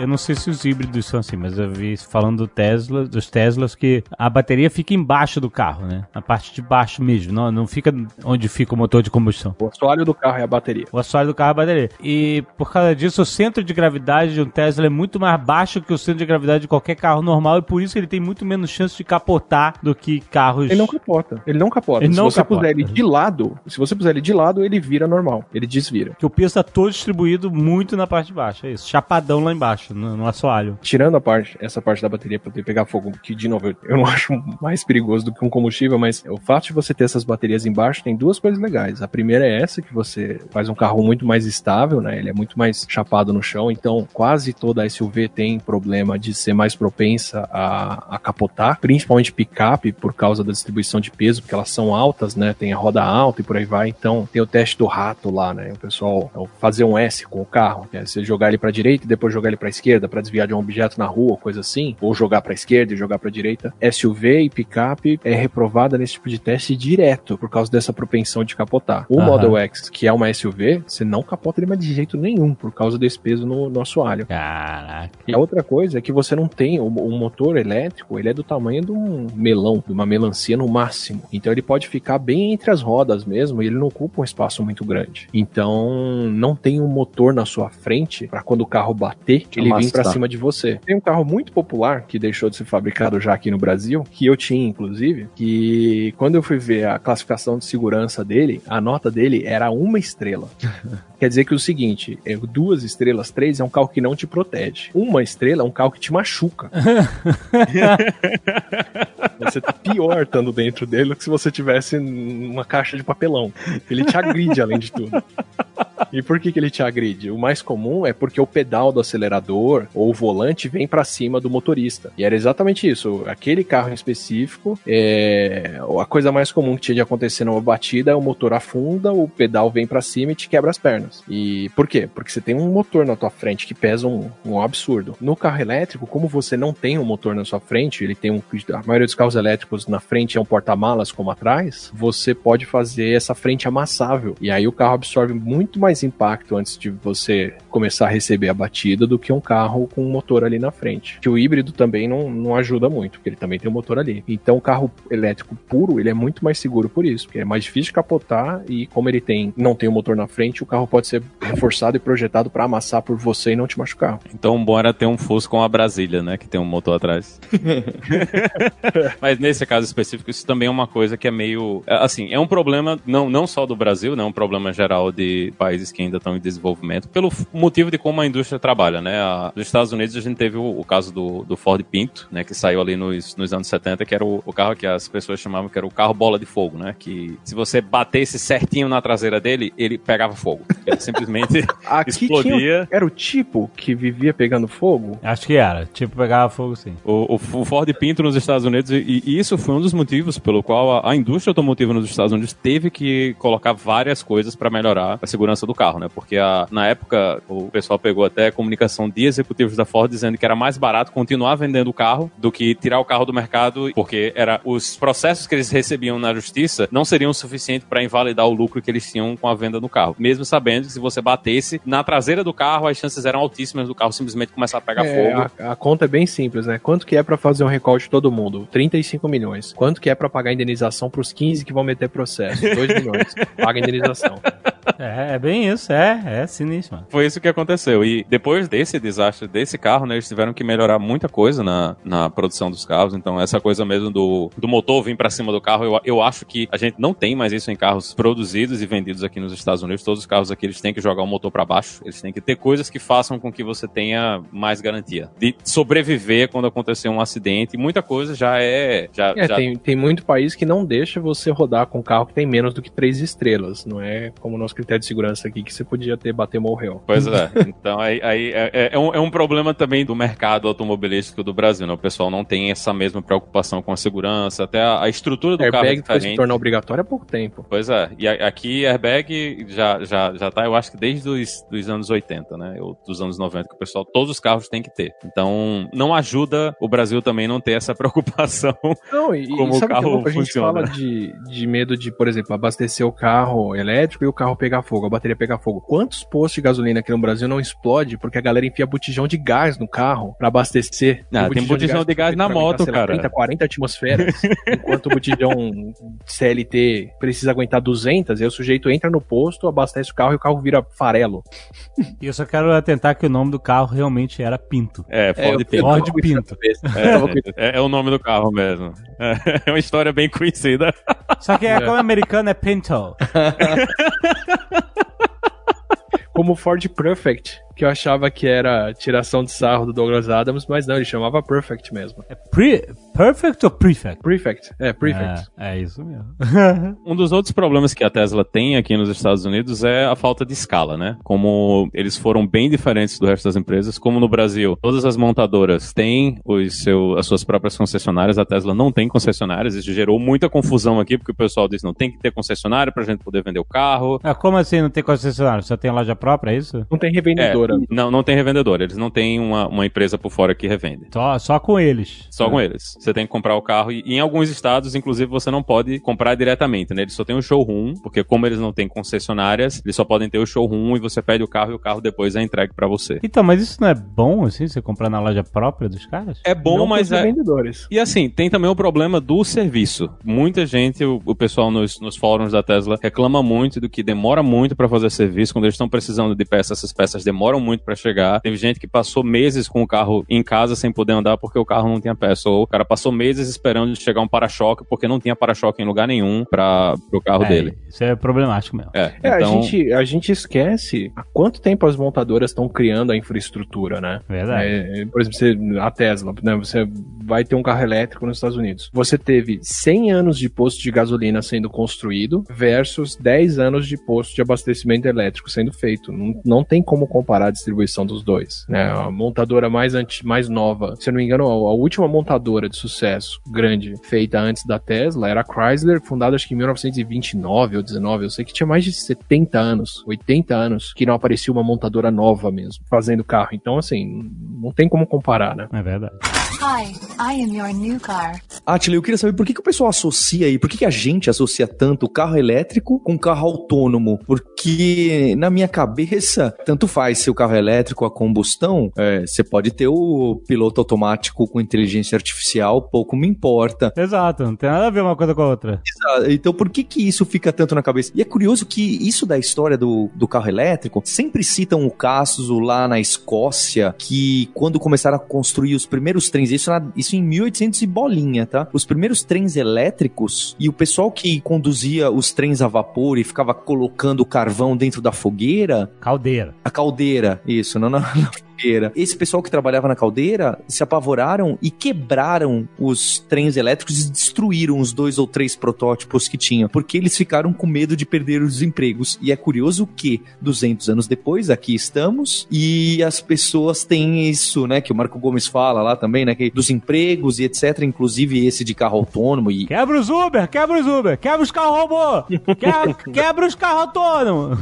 Eu não sei se os híbridos são assim, mas eu vi falando do Tesla, dos Teslas que a bateria fica embaixo do carro, né? Na parte de baixo mesmo, não, não fica onde fica o motor de combustão. O assoalho do carro é a bateria. O assoalho do carro é a bateria. E por causa disso, o centro de gravidade de um Tesla é muito mais baixo que o centro de gravidade de qualquer carro normal e por isso ele tem muito menos chance de capotar do que carros. Ele não capota. Ele não capota. Ele se não você capota. puser ele de lado, se você puser ele de lado, ele vira normal. Ele desvira. Que o peso tá todo distribuído muito na parte de baixo. É isso. Chapadão lá embaixo, no, no assoalho. Tirando a parte, essa parte da bateria poder pegar fogo, que de novo eu, não acho mais perigoso do que um combustível, mas o fato de você ter essas baterias embaixo tem duas coisas legais. A primeira é essa, que você faz um carro muito mais estável, né? Ele é muito mais chapado no chão, então quase toda SUV tem problema de ser mais propensa a, a capotar, principalmente picape, por causa da distribuição de peso, porque elas são altas, né? Tem a roda alta e por aí vai. Então tem o teste do rato lá, né? O pessoal é, fazer um S com o carro, que é você jogar ele pra direita e depois jogar ele pra esquerda pra desviar de um objeto na rua, coisa assim, ou jogar pra esquerda e jogar pra direita. SUV e picape é reprovada nesse tipo de teste direto por causa dessa propensão de capotar. O Aham. Model X, que é uma SUV, você não capota ele mais de jeito nenhum por causa desse peso no, no assoalho. Caraca. E a outra coisa é que você não tem o, o motor elétrico, ele é do tamanho de um melão, de uma melancia no máximo. Então ele pode ficar bem entre as rodas mesmo, e ele não ocupa um espaço muito grande. Então não tem um motor na sua frente para quando o carro bater, ele vir pra Amassar. cima de você. Tem um carro muito popular que deixou de ser fabricado já aqui no Brasil, que eu tinha inclusive, que quando eu fui ver a classificação de segurança dele, a nota dele era uma estrela. Quer dizer que é o seguinte, é, duas estrelas, três é um carro que não te protege. Uma estrela é um carro que te machuca. você tá pior estando dentro dele do que se você tivesse numa caixa de papelão. Ele te agride além de tudo. E por que, que ele te agride? O mais comum é porque o pedal do acelerador ou o volante vem pra cima do motorista. E era exatamente isso. Aquele carro em específico, é... a coisa mais comum que tinha de acontecer numa batida é o motor afunda, o pedal vem pra cima e te quebra as pernas. E por quê? Porque você tem um motor na tua frente que pesa um, um absurdo. No carro elétrico, como você não tem um motor na sua frente, ele tem um. A maioria dos carros elétricos na frente é um porta-malas como atrás, você pode fazer essa frente amassável. E aí o carro absorve muito mais impacto antes de você começar a receber a batida do que um carro com um motor ali na frente. Que o híbrido também não, não ajuda muito, porque ele também tem um motor ali. Então o carro elétrico puro, ele é muito mais seguro por isso, porque é mais difícil de capotar e como ele tem não tem o motor na frente, o carro pode ser reforçado e projetado para amassar por você e não te machucar. Então, bom era ter um Fusca com a Brasília, né? Que tem um motor atrás. Mas nesse caso específico, isso também é uma coisa que é meio. é, Assim, é um problema não, não só do Brasil, né? É um problema geral de países que ainda estão em desenvolvimento, pelo motivo de como a indústria trabalha, né? A- nos Estados Unidos a gente teve o, o caso do, do Ford Pinto, né? Que saiu ali nos, nos anos 70, que era o, o carro que as pessoas chamavam que era o carro bola de fogo, né? Que se você batesse certinho na traseira dele, ele pegava fogo. Ele simplesmente Aqui explodia. tinha, era o tipo que vivia pegando fogo. Acho que era. Tipo, pegava fogo sim. O, o o Ford Pinto nos Estados Unidos, e, e isso foi um dos motivos pelo qual a, a indústria automotiva nos Estados Unidos teve que colocar várias coisas para melhorar a segurança do carro, né? Porque a- na época o pessoal pegou até comunicação de executivos da Ford dizendo que era mais barato continuar vendendo o carro do que tirar o carro do mercado, porque era os processos que eles recebiam na justiça não seriam suficientes para invalidar o lucro que eles tinham com a venda do carro. Mesmo sabendo que se você batesse na traseira do carro, as chances eram altíssimas do carro simplesmente começar a pegar É, fogo. a, a conta é bem simples, né? Quanto que é pra fazer um recall de todo mundo? 35 milhões. Quanto que é pra pagar indenização pros 15 que vão meter processo? 2 milhões. Paga a indenização. É, é bem isso, é, é sinistro, mano. Foi isso que aconteceu. E depois desse desastre desse carro, né, eles tiveram que melhorar muita coisa na, na produção dos carros. Então, essa coisa mesmo do, do motor vir pra cima do carro, eu, eu acho que a gente não tem mais isso em carros produzidos e vendidos aqui nos Estados Unidos. Todos os carros aqui, eles têm que jogar o motor pra baixo. Eles têm que ter coisas que façam com que você tenha mais garantia de sobreviver quando acontecer um acidente. E muita coisa já é... Já, É, já tem, tem muito país que não deixa você rodar com um carro que tem menos do que 3 estrelas. Não é como o nosso critério de segurança aqui que você podia ter bater morreu. Pois é. Então aí, aí é, é- é um, é um problema também do mercado automobilístico do Brasil, né? O pessoal não tem essa mesma preocupação com a segurança, até a, a estrutura do carro é Airbag foi se diferente. tornar obrigatório há pouco tempo. Pois é, e a- aqui airbag já, já, já tá, eu acho que desde os dos anos 80, né? Ou dos anos 90, que o pessoal, todos os carros têm que ter. Então, não ajuda o Brasil também não ter essa preocupação. Não, e, Como e o sabe o que é carro? A gente funciona. fala de, de medo de, por exemplo, abastecer o carro elétrico e o carro pegar fogo, a bateria pegar fogo. Quantos postos de gasolina aqui no Brasil não explode porque a galera enfia botijão de gás no carro pra abastecer? Ah, tem botijão de gás na pra aguentar, moto, lá, cara. 30, 40 atmosferas, enquanto o botijão CLT precisa aguentar 200, aí o sujeito entra no posto, abastece o carro e o carro vira farelo. E eu só quero atentar que o nome do carro realmente era Pinto. É, Ford eu- Pinto. Ford na Pinto. isso. É, é o nome do carro mesmo. É, é uma história bem conhecida. Só que é, como americano é Pinto. Como Ford Perfect, que eu achava que era tiração de sarro do Douglas Adams, mas não, ele chamava Perfect mesmo. É pre Perfect ou Prefect? Prefect, é, Prefect. É, é isso mesmo. Um dos outros problemas que a Tesla tem aqui nos Estados Unidos é a falta de escala, né? Como eles foram bem diferentes do resto das empresas, como no Brasil, todas as montadoras têm os seu, as suas próprias concessionárias, a Tesla não tem concessionárias, isso gerou muita confusão aqui, porque o pessoal diz, não, tem que ter concessionária pra gente poder vender o carro. Ah, como assim não tem concessionário? Só tem loja própria, é isso? Não tem É, revendedora. não, não tem revendedor, eles não têm uma, uma empresa por fora que revende. Só, só com eles. Só com eles. Você tem que comprar o carro e em alguns estados, inclusive, você não pode comprar diretamente, né? Eles só tem o showroom, porque como eles não têm concessionárias, eles só podem ter o showroom e você pede o carro e o carro depois é entregue pra você. Então, mas isso não é bom, assim, você comprar na loja própria dos caras? É bom, não mas é, revendedores. E assim, tem também o problema do serviço. Muita gente, o, o pessoal nos, nos fóruns da Tesla reclama muito do que demora muito pra fazer serviço. Quando eles estão precisando de peças, essas peças demoram demoraram muito pra chegar. Teve gente que passou meses com o carro em casa sem poder andar porque o carro não tinha peça. Ou o cara passou meses esperando chegar um para-choque porque não tinha para-choque em lugar nenhum para o carro É, dele. Isso é problemático mesmo. É, É, então, a, gente, a gente esquece há quanto tempo as montadoras estão criando a infraestrutura, né? Verdade. É, por exemplo, você, a Tesla, né? Você vai ter um carro elétrico nos Estados Unidos. Você teve 100 anos de posto de gasolina sendo construído versus 10 anos de posto de abastecimento elétrico sendo feito. Não, não tem como comparar a distribuição dos dois. Né? A montadora mais, anti, mais nova, se eu não me engano, a, a última montadora de sucesso grande feita antes da Tesla era a Chrysler, fundada acho que em 1929 ou 19. Eu sei que tinha mais de 70 anos, 80 anos, que não aparecia uma montadora nova mesmo, fazendo carro. Então, assim, não tem como comparar, né? É verdade. Hi, I am your new car. Atila, eu queria saber por que, que o pessoal associa aí, por que, que a gente associa tanto o carro elétrico com o carro autônomo? Porque na minha cabeça, tanto faz se o carro é elétrico a combustão, é, você pode ter o piloto automático com inteligência artificial, pouco me importa. Exato, não tem nada a ver uma coisa com a outra. Exato. Então por que que isso fica tanto na cabeça? E é curioso que isso da história do, do carro elétrico, sempre citam o caso lá na Escócia, que quando começaram a construir os primeiros trens, isso, na- isso em 1800 e bolinha, tá? Os primeiros trens elétricos e o pessoal que conduzia os trens a vapor e ficava colocando o carvão dentro da fogueira, Caldeira. a caldeira, isso, não na, na fogueira. Esse pessoal que trabalhava na caldeira se apavoraram e quebraram os trens elétricos e destruíram os dois ou três protótipos que tinham, porque eles ficaram com medo de perder os empregos. E é curioso que 200 anos depois aqui estamos e as pessoas têm isso, né, que o Marco Gomes fala lá também, né, que dos empregos e etc, inclusive esse de carro autônomo e Quebra os Uber, quebra os Uber, quebra os carros robô, quebra, quebra os carros autônomos.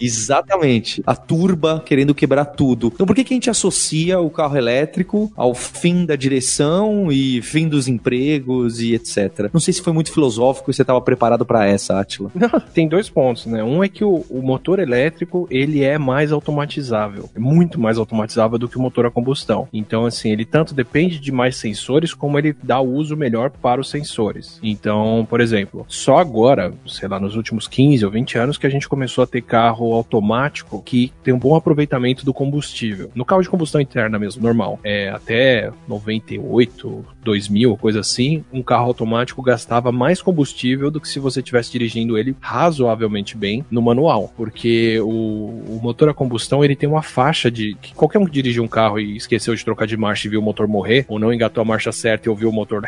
Exatamente. A turba querendo quebrar tudo. Então por que, que a gente associa o carro elétrico ao fim da direção e fim dos empregos e etc? Não sei se foi muito filosófico e você estava preparado para essa, Atila. Tem dois pontos, né? Um é que o, o motor elétrico, ele é mais automatizável. É muito mais automatizável do que o motor a combustão. Então, assim, ele tanto depende de mais sensores, como ele dá o uso melhor para os sensores. Então, por exemplo, só agora, sei lá, nos últimos 15 ou 20 anos que a gente começou a ter carro automático que tem um bom aproveitamento do combustível. No carro de combustão interna mesmo, normal. É, até 98, 2000, coisa assim, um carro automático gastava mais combustível do que se você estivesse dirigindo ele razoavelmente bem no manual, porque o, o motor a combustão ele tem uma faixa de que qualquer um que dirige um carro e esqueceu de trocar de marcha e viu o motor morrer, ou não engatou a marcha certa e ouviu o motor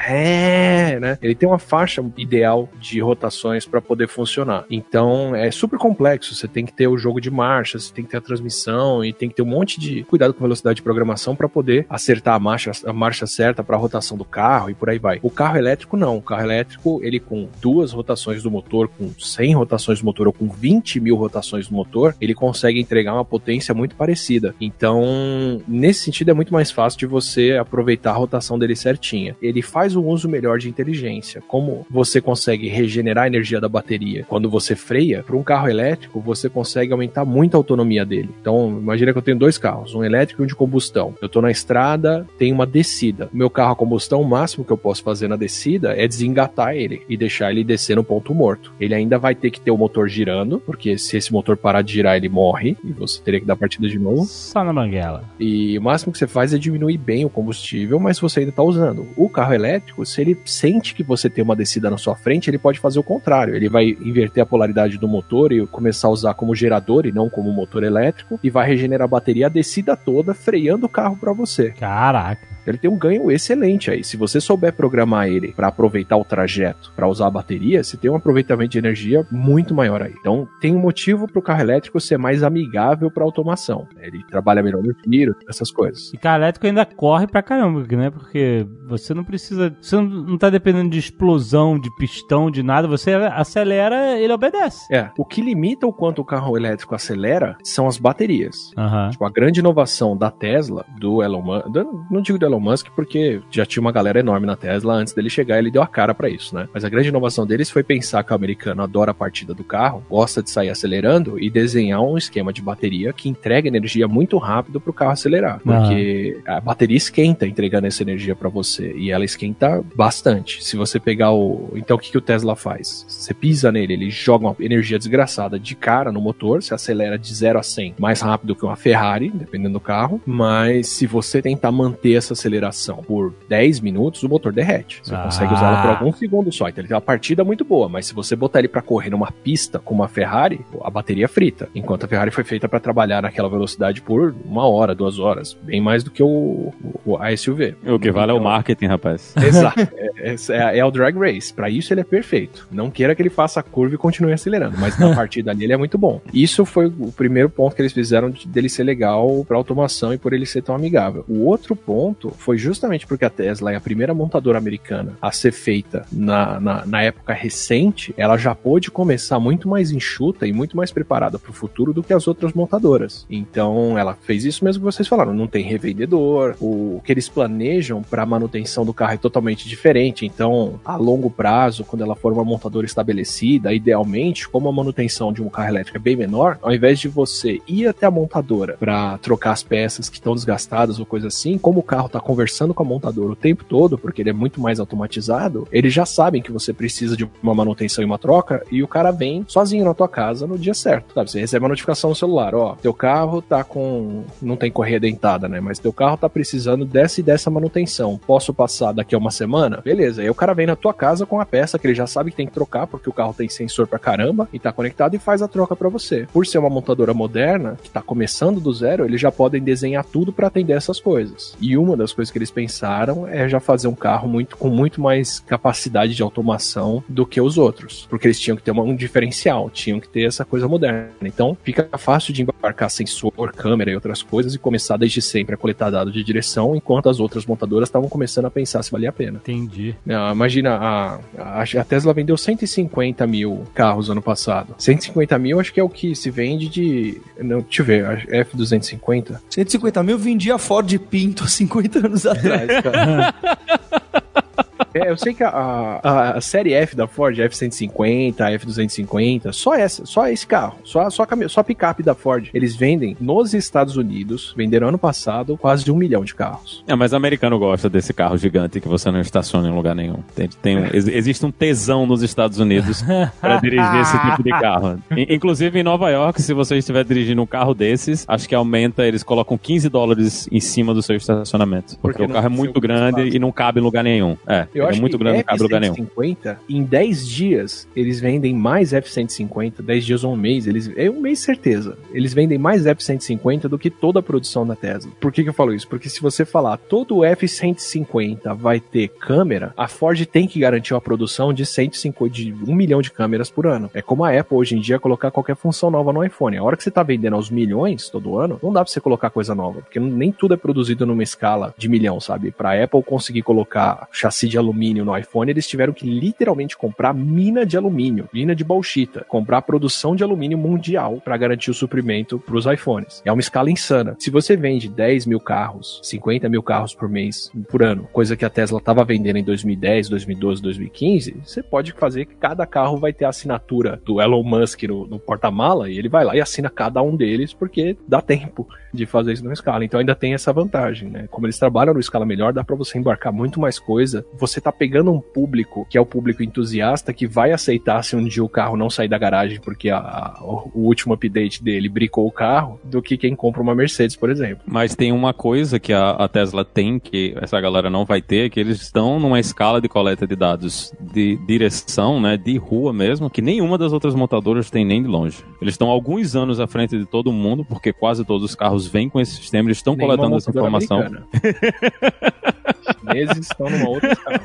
né? Ele tem uma faixa ideal de rotações para poder funcionar. Então é super complexo. Você tem que ter o jogo de marcha, você tem que ter a transmissão e tem que ter um monte de cuidado com velocidade de programação para poder acertar a marcha, a marcha certa para a rotação do carro e por aí vai. O carro elétrico não. O carro elétrico ele com duas rotações do motor, com 100 rotações do motor ou com 20 mil rotações do motor, ele consegue entregar uma potência muito parecida. Então, nesse sentido, é muito mais fácil de você aproveitar a rotação dele certinha. Ele faz um uso melhor de inteligência. Como você consegue regenerar a energia da bateria quando você freia, para um carro elétrico, você consegue aumentar muito a autonomia dele. Então, imagina que eu tenho dois carros, um elétrico e um de combustão. Eu tô na estrada, tem uma descida. O meu carro a combustão, o máximo que eu posso fazer na descida é desengatar ele e deixar ele descer no ponto morto. Ele ainda vai ter que ter o motor girando, porque se esse motor parar de girar, ele morre e você teria que dar partida de novo. Só na banguela. E o máximo que você faz é diminuir bem o combustível, mas você ainda está usando. O carro elétrico, se ele sente que você tem uma descida na sua frente, ele pode fazer o contrário. Ele vai inverter a polaridade do motor e começar a usar como gerador e não como motor elétrico, e vai regenerar a bateria a descida toda, freando o carro para você. Caraca. Ele tem um ganho excelente aí. Se você souber programar ele para aproveitar o trajeto, para usar a bateria, você tem um aproveitamento de energia muito maior aí. Então, tem um motivo para o carro elétrico ser mais amigável para automação. Ele trabalha melhor no giro, essas coisas. E carro elétrico ainda corre pra caramba, né? Porque você não precisa. Você não, tá dependendo de explosão, de pistão, de nada. Você acelera, ele obedece. É, o que limita o quanto o carro elétrico acelera são as baterias. Aham. Tipo, a grande inovação da Tesla, do Elon Musk, não digo do Elon Elon Musk porque já tinha uma galera enorme na Tesla antes dele chegar, ele deu a cara para isso, né? Mas a grande inovação deles foi pensar que o americano adora a partida do carro, gosta de sair acelerando e desenhar um esquema de bateria que entrega energia muito rápido pro carro acelerar, porque a bateria esquenta entregando essa energia para você e ela esquenta bastante. Se você pegar o, então o que, que o Tesla faz? Você pisa nele, ele joga uma energia desgraçada de cara no motor, se acelera de 0 a 100 mais rápido que uma Ferrari, dependendo do carro, mas se você tentar manter essa aceleração por 10 minutos, o motor derrete. Você Ah. consegue usá-la por alguns segundos só. Então ele tem uma partida muito boa, mas se você botar ele pra correr numa pista com uma Ferrari, a bateria frita. Enquanto a Ferrari foi feita pra trabalhar naquela velocidade por uma hora, duas horas, bem mais do que o, o- a SUV. O que vale é o Então, marketing, rapaz. Exato. É, é- é o drag race. Pra isso ele é perfeito. Não queira que ele faça a curva e continue acelerando, mas na partida ali ele é muito bom. Isso foi o primeiro ponto que eles fizeram de- dele ser legal pra automação e por ele ser tão amigável. O outro ponto foi justamente porque a Tesla é a primeira montadora americana a ser feita na, na, na época recente, ela já pôde começar muito mais enxuta e muito mais preparada pro futuro do que as outras montadoras. Então ela fez isso mesmo que vocês falaram, não tem revendedor, o que eles planejam para manutenção do carro é totalmente diferente. Então, a longo prazo, quando ela for uma montadora estabelecida, idealmente, como a manutenção de um carro elétrico é bem menor, ao invés de você ir até a montadora para trocar as peças que estão desgastadas ou coisa assim, como o carro está conversando com a montadora o tempo todo, porque ele é muito mais automatizado, eles já sabem que você precisa de uma manutenção e uma troca e o cara vem sozinho na tua casa no dia certo, sabe? Você recebe uma notificação no celular, ó, teu carro tá com não tem correia dentada, né? Mas teu carro tá precisando dessa e dessa manutenção. Posso passar daqui a uma semana? Beleza. Aí o cara vem na tua casa com a peça que ele já sabe que tem que trocar porque o carro tem sensor pra caramba e tá conectado e faz a troca pra você. Por ser uma montadora moderna que tá começando do zero, eles já podem desenhar tudo pra atender essas coisas. E uma das coisas que eles pensaram é já fazer um carro muito com muito mais capacidade de automação do que os outros, porque eles tinham que ter uma- um diferencial, tinham que ter essa coisa moderna. Então, fica fácil de embarcar sensor, câmera e outras coisas e começar desde sempre a coletar dados de direção, enquanto as outras montadoras estavam começando a pensar se valia a pena. Entendi. Ah, imagina, a, a, a Tesla vendeu 150 mil carros ano passado. 150 mil acho que é o que se vende de. Não, deixa eu ver, a F250. 150 mil vendia a Ford Pinto há 50 anos atrás, cara. É, eu sei que a, a, a série F da Ford, a F-150, a F-250, só essa, só esse carro, só, só, só a picape da Ford, eles vendem nos Estados Unidos, venderam ano passado quase um milhão de carros. É, mas americano gosta desse carro gigante que você não estaciona em lugar nenhum. Tem, tem um- ex- existe um tesão nos Estados Unidos para dirigir esse tipo de carro. In- Inclusive em Nova York, se você estiver dirigindo um carro desses, acho que aumenta, eles colocam 15 dólares em cima do seu estacionamento. Porque, Porque o carro é muito o grande espaço. e não cabe em lugar nenhum. É, Eu acho é muito grande, não cabe lugar nenhum. F-150, em 10 dias, eles vendem mais F-150, 10 dias ou um mês, eles, é um mês certeza. Eles vendem mais F-150 do que toda a produção da Tesla. Por que, que eu falo isso? Porque se você falar todo F-150 vai ter câmera, a Ford tem que garantir uma produção de 150, de 1 milhão de câmeras por ano. É como a Apple hoje em dia colocar qualquer função nova no iPhone. A hora que você tá vendendo aos milhões todo ano, não dá pra você colocar coisa nova, porque nem tudo é produzido numa escala de milhão, sabe? Pra Apple conseguir colocar chassi de alumínio no iPhone, eles tiveram que literalmente comprar mina de alumínio, mina de bauxita, comprar produção de alumínio mundial pra garantir o suprimento pros iPhones. É uma escala insana. Se você vende 10 mil carros, 50 mil carros por mês, por ano, coisa que a Tesla tava vendendo em 2010, 2012, 2015, você pode fazer que cada carro vai ter a assinatura do Elon Musk no, no porta-mala e ele vai lá e assina cada um deles porque dá tempo de fazer isso numa escala. Então ainda tem essa vantagem, né? Como eles trabalham numa escala melhor, dá pra você embarcar muito mais coisa. Você tá pegando um público que é o público entusiasta que vai aceitar se um dia o carro não sair da garagem porque a- a- o último update dele bricou o carro, do que quem compra uma Mercedes, por exemplo. Mas tem uma coisa que a, a Tesla tem que essa galera não vai ter, que eles estão numa escala de coleta de dados de direção, né, de rua mesmo, que nenhuma das outras montadoras tem nem de longe. Eles estão alguns anos à frente de todo mundo, porque quase todos os carros vêm com esse sistema, eles estão coletando essa informação. chineses estão numa outra escala.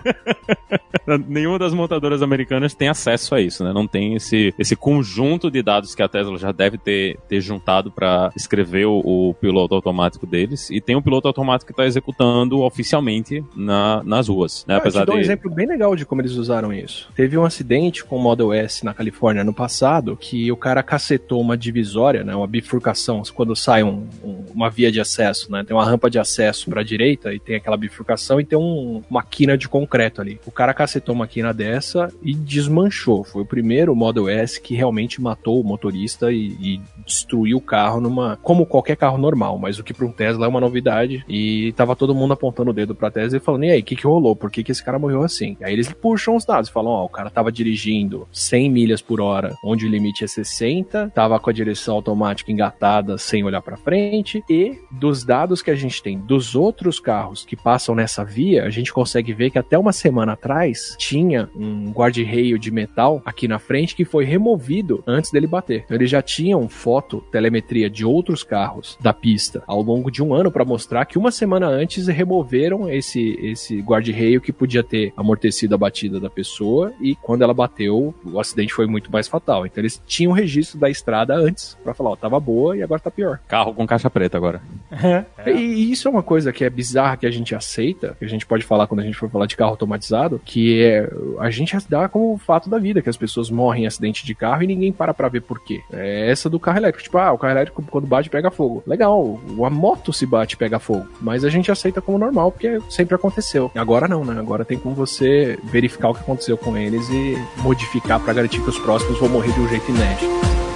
Nenhuma das montadoras americanas tem acesso a isso, né? Não tem esse, esse conjunto de dados que a Tesla já deve ter, ter juntado para escrever o, o, piloto automático deles. E tem um piloto automático que está executando oficialmente na, nas ruas, né? Ah, Apesar eu te dou de... um exemplo bem legal de como eles usaram isso. Teve um acidente com o Model S na Califórnia no passado, que o cara cacetou uma divisória, né? Uma bifurcação, quando sai um, um, uma via de acesso, né? Tem uma rampa de acesso para a direita e tem aquela bifurcação e tem um, uma quina de concreto ali. O cara cacetou uma quina dessa e desmanchou. Foi o primeiro Model S que realmente matou o motorista e, e destruiu o carro numa. como qualquer carro normal, mas o que para um Tesla é uma novidade. E tava todo mundo apontando o dedo pra Tesla e falando: e aí, o que, que rolou? Por que, que esse cara morreu assim? E aí eles puxam os dados, falam: ó, o cara tava dirigindo 100 milhas por hora, onde o limite é 60, tava com a direção automática engatada sem olhar para frente, e dos dados que a gente tem dos outros carros que passam nessa via, a gente consegue ver que até uma semana atrás tinha um guarda-reio de metal aqui na frente que foi removido antes dele bater. Então eles já tinham foto, telemetria de outros carros da pista ao longo de um ano para mostrar que uma semana antes removeram esse, esse guarda-reio que podia ter amortecido a batida da pessoa e quando ela bateu, o acidente foi muito mais fatal. Então eles tinham registro da estrada antes para falar, ó, tava boa e agora tá pior. Carro com caixa preta agora. E, e isso é uma coisa que é bizarra que a gente aceita, gente pode falar quando a gente for falar de carro automatizado, que é a gente dá como fato da vida, que as pessoas morrem em acidente de carro e ninguém para pra ver por quê. É essa do carro elétrico. Tipo, ah, o carro elétrico quando bate pega fogo. Legal, a moto se bate pega fogo. Mas a gente aceita como normal, porque sempre aconteceu. Agora não, né? Agora tem como você verificar o que aconteceu com eles e modificar para garantir que os próximos vão morrer de um jeito inédito.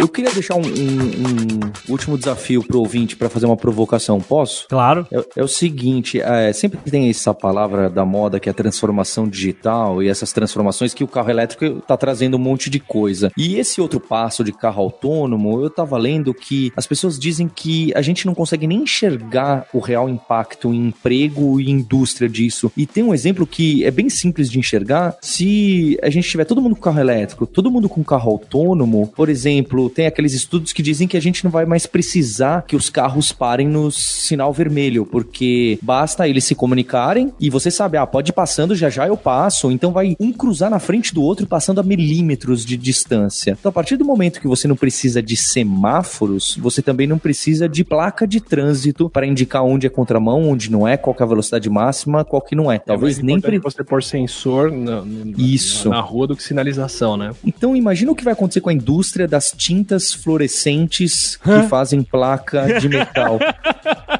Eu queria deixar um, um- um último desafio pro ouvinte para fazer uma provocação. Posso? Claro. É, é o seguinte, é, sempre tem essa palavra da moda que é a transformação digital e essas transformações que o carro elétrico tá trazendo um monte de coisa. E esse outro passo de carro autônomo, eu tava lendo que as pessoas dizem que a gente não consegue nem enxergar o real impacto em emprego e indústria disso. E tem um exemplo que é bem simples de enxergar. Se a gente tiver todo mundo com carro elétrico, todo mundo com carro autônomo, por exemplo, tem aqueles estudos que dizem que a gente não vai mais precisar que os carros parem no sinal vermelho, porque basta eles se comunicarem e você sabe, ah, pode ir passando, já já eu passo. Então vai um cruzar na frente do outro passando a milímetros de distância. Então a partir do momento que você não precisa de semáforos, você também não precisa de placa de trânsito para indicar onde é contramão, onde não é, qual que é a velocidade máxima, qual que não é. Talvez é nem pre... você pôr sensor na, na- Isso. na, na rua do que sinalização, né? Então imagina o que vai acontecer com a indústria das tintas fluorescentes que fazem placa de metal.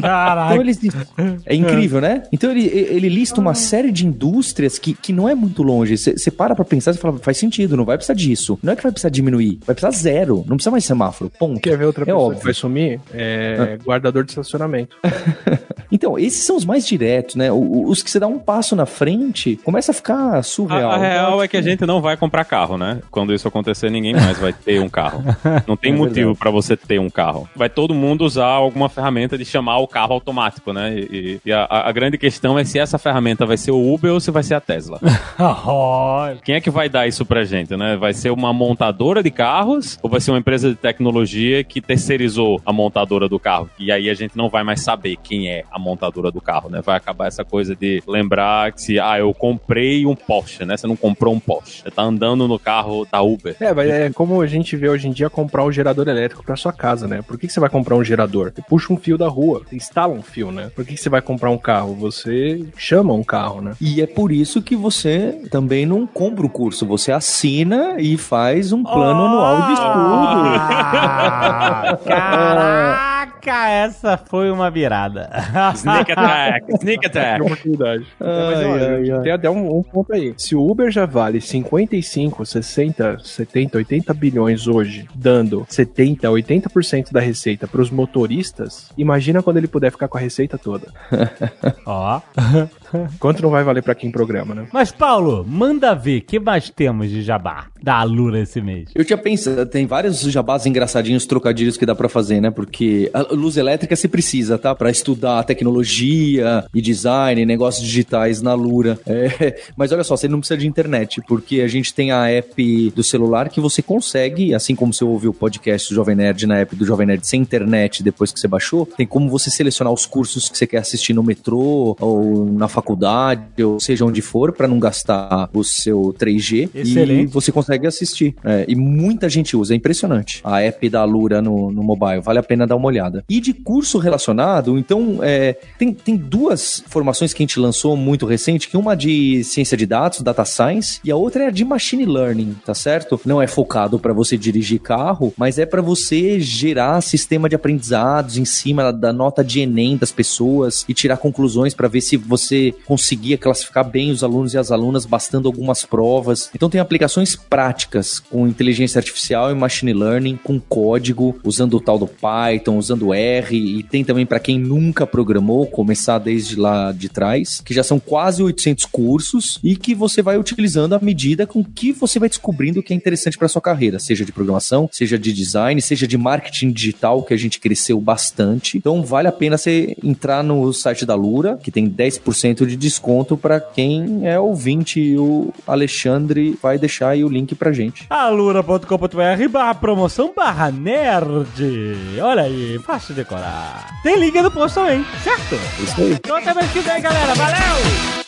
Caraca. Então eles é incrível, né? Então ele, ele lista uma série de indústrias que, que não é muito longe. Você para pra pensar e fala, faz sentido, não vai precisar disso. Não é que vai precisar diminuir, vai precisar zero. Não precisa mais semáforo. Ponto. Quer ver outra É pessoa óbvio. que vai sumir? É guardador de estacionamento. Então, esses são os mais diretos, né? Os que você dá um passo na frente, começa a ficar A, surreal. a real Então, é que a gente não vai comprar carro, né? Quando isso acontecer, ninguém mais vai ter um carro. Não tem É motivo pra você ter um carro. Vai todo mundo usar alguma ferramenta de chamar o carro automático, né? E, e- a, a grande questão é se essa ferramenta vai ser o Uber ou se vai ser a Tesla. Quem é que vai dar isso pra gente, né? Vai ser uma montadora de carros ou vai ser uma empresa de tecnologia que terceirizou a montadora do carro? E aí a gente não vai mais saber quem é a montadora do carro, né? Vai acabar essa coisa de lembrar que se, ah, eu comprei um Porsche, né? Você não comprou um Porsche. Você tá andando no carro da Uber. É, mas é como a gente vê hoje em dia comprar um gerador elétrico pra sua casa, né? Por que, que você vai comprar um gerador? Você puxa um fio da rua, você instala um fio, né? Por que, que você vai comprar um carro? Você chama um carro, né? E é por isso que você também não compra o curso, você assina e faz um plano anual de estudo. Ah, Caraca, essa foi uma virada. Sneak attack, sneak attack. oportunidade. Mas Ai, olha, ai, ai. tem até um, um ponto aí. Se o Uber já vale 55, 60, 70, 80 bilhões hoje, dando 70, 80% da receita pros motoristas, imagina quando ele puder ficar com a receita toda. Ó. Quanto não vai valer pra quem programa, né? Mas, Paulo, manda ver, que mais temos de jabá da Alura esse mês? Eu tinha pensado, tem vários jabás engraçadinhos, trocadilhos que dá pra fazer, né? Porque a luz elétrica se precisa, tá? Pra estudar tecnologia e design, negócios digitais na Lura. É, mas olha só, você não precisa de internet, porque a gente tem a app do celular que você consegue, assim como você ouviu o podcast do Jovem Nerd na app do Jovem Nerd sem internet depois que você baixou, tem como você selecionar os cursos que você quer assistir no metrô ou na faculdade, ou seja onde for, para não gastar o seu 3G. Excelente. E você consegue assistir. É, e muita gente usa, é impressionante. A app da Lura no, no mobile, vale a pena dar uma olhada. E de curso relacionado, então, é, tem, tem duas formações que a gente lançou muito recente, que uma de ciência de dados, data science, e a outra é a de machine learning, tá certo? Não é focado para você dirigir carro, mas é para você gerar sistema de aprendizados em cima da nota de Enem das pessoas e tirar conclusões para ver se você conseguia classificar bem os alunos e as alunas bastando algumas provas. Então tem aplicações práticas com inteligência artificial e machine learning, com código, usando o tal do Python, usando R, e tem também para quem nunca programou, começar desde lá de trás, que já são quase 800 cursos e que você vai utilizando à medida com que você vai descobrindo o que é interessante para sua carreira, seja de programação, seja de design, seja de marketing digital, que a gente cresceu bastante. Então vale a pena você entrar no site da Lura, que tem 10% de desconto para quem é ouvinte e o Alexandre vai deixar aí o link pra gente. alura.com.br barra promoção barra nerd. Olha aí, fácil de decorar. Tem link no post também, certo? Isso aí. Então até mês que vem, galera. Valeu!